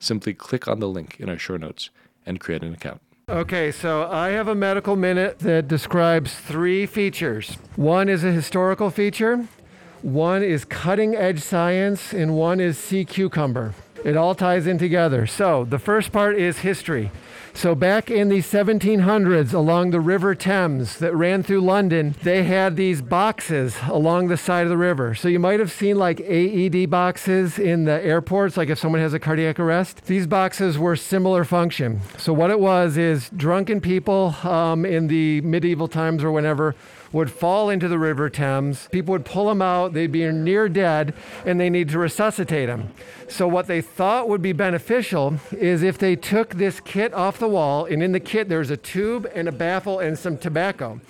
simply click on the link in our show notes and create an account. Okay, so I have a medical minute that describes three features. One is a historical feature, one is cutting edge science, and one is sea cucumber. It all ties in together. So the first part is history. So back in the 1700s, along the River Thames that ran through London, they had these boxes along the side of the river. So you might have seen like AED boxes in the airports, like if someone has a cardiac arrest. These boxes were similar function. So what it was is drunken people um, in the medieval times or whenever would fall into the River Thames. People would pull them out, they'd be near dead, and they need to resuscitate them. So, what they thought would be beneficial is if they took this kit off the wall, and in the kit there's a tube and a baffle and some tobacco.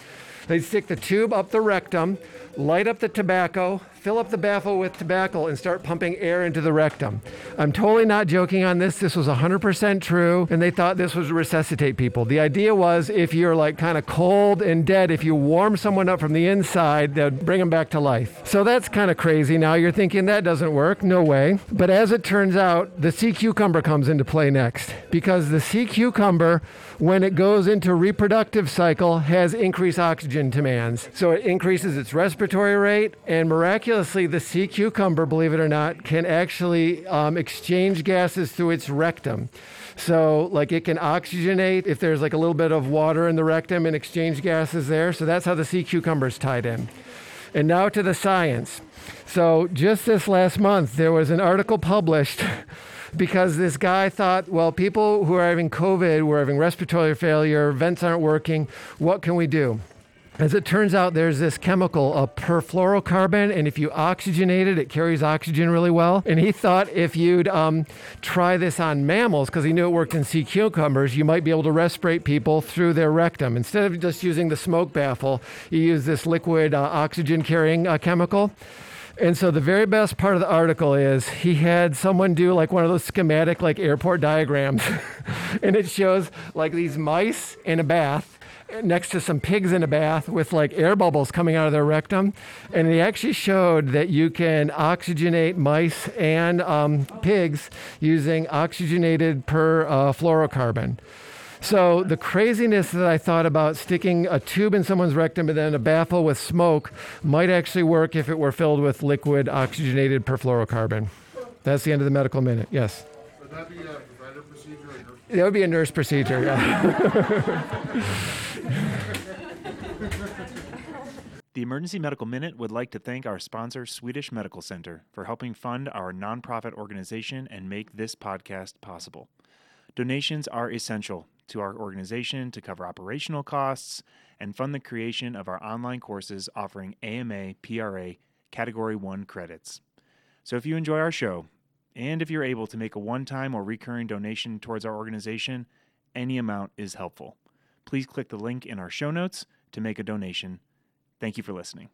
They'd stick the tube up the rectum, light up the tobacco, fill up the baffle with tobacco, and start pumping air into the rectum. I'm totally not joking on this. This was 100% true, and they thought this was to resuscitate people. The idea was if you're like kind of cold and dead, if you warm someone up from the inside, they'd bring them back to life. So that's kind of crazy. Now you're thinking that doesn't work. No way. But as it turns out, the sea cucumber comes into play next because the sea cucumber, when it goes into reproductive cycle, has increased oxygen demands. So it increases its respiratory rate and miraculously miraculously, the sea cucumber, believe it or not, can actually um, exchange gases through its rectum. So, like, it can oxygenate if there's like a little bit of water in the rectum and exchange gases there. So, that's how the sea cucumber is tied in. And now to the science. So, just this last month, there was an article published. because this guy thought, well, people who are having COVID, who are having respiratory failure, vents aren't working, what can we do? As it turns out, there's this chemical, a perfluorocarbon, and if you oxygenate it, it carries oxygen really well. And he thought if you'd um, try this on mammals, because he knew it worked in sea cucumbers, you might be able to respirate people through their rectum. Instead of just using the smoke baffle, you use this liquid uh, oxygen carrying uh, chemical. And so the very best part of the article is he had someone do like one of those schematic like airport diagrams. and it shows like these mice in a bath next to some pigs in a bath with like air bubbles coming out of their rectum. And he actually showed that you can oxygenate mice and um, pigs using oxygenated per uh, fluorocarbon. So the craziness that I thought about sticking a tube in someone's rectum and then a baffle with smoke might actually work if it were filled with liquid oxygenated perfluorocarbon. That's the end of the medical minute. Yes. Would that be a preventative procedure? That would be a nurse procedure. Yeah. The Emergency Medical Minute would like to thank our sponsor, Swedish Medical Center, for helping fund our nonprofit organization and make this podcast possible. Donations are essential to our organization to cover operational costs and fund the creation of our online courses offering AMA PRA Category 1 credits. So if you enjoy our show, and if you're able to make a one time or recurring donation towards our organization, any amount is helpful. Please click the link in our show notes to make a donation Thank you for listening.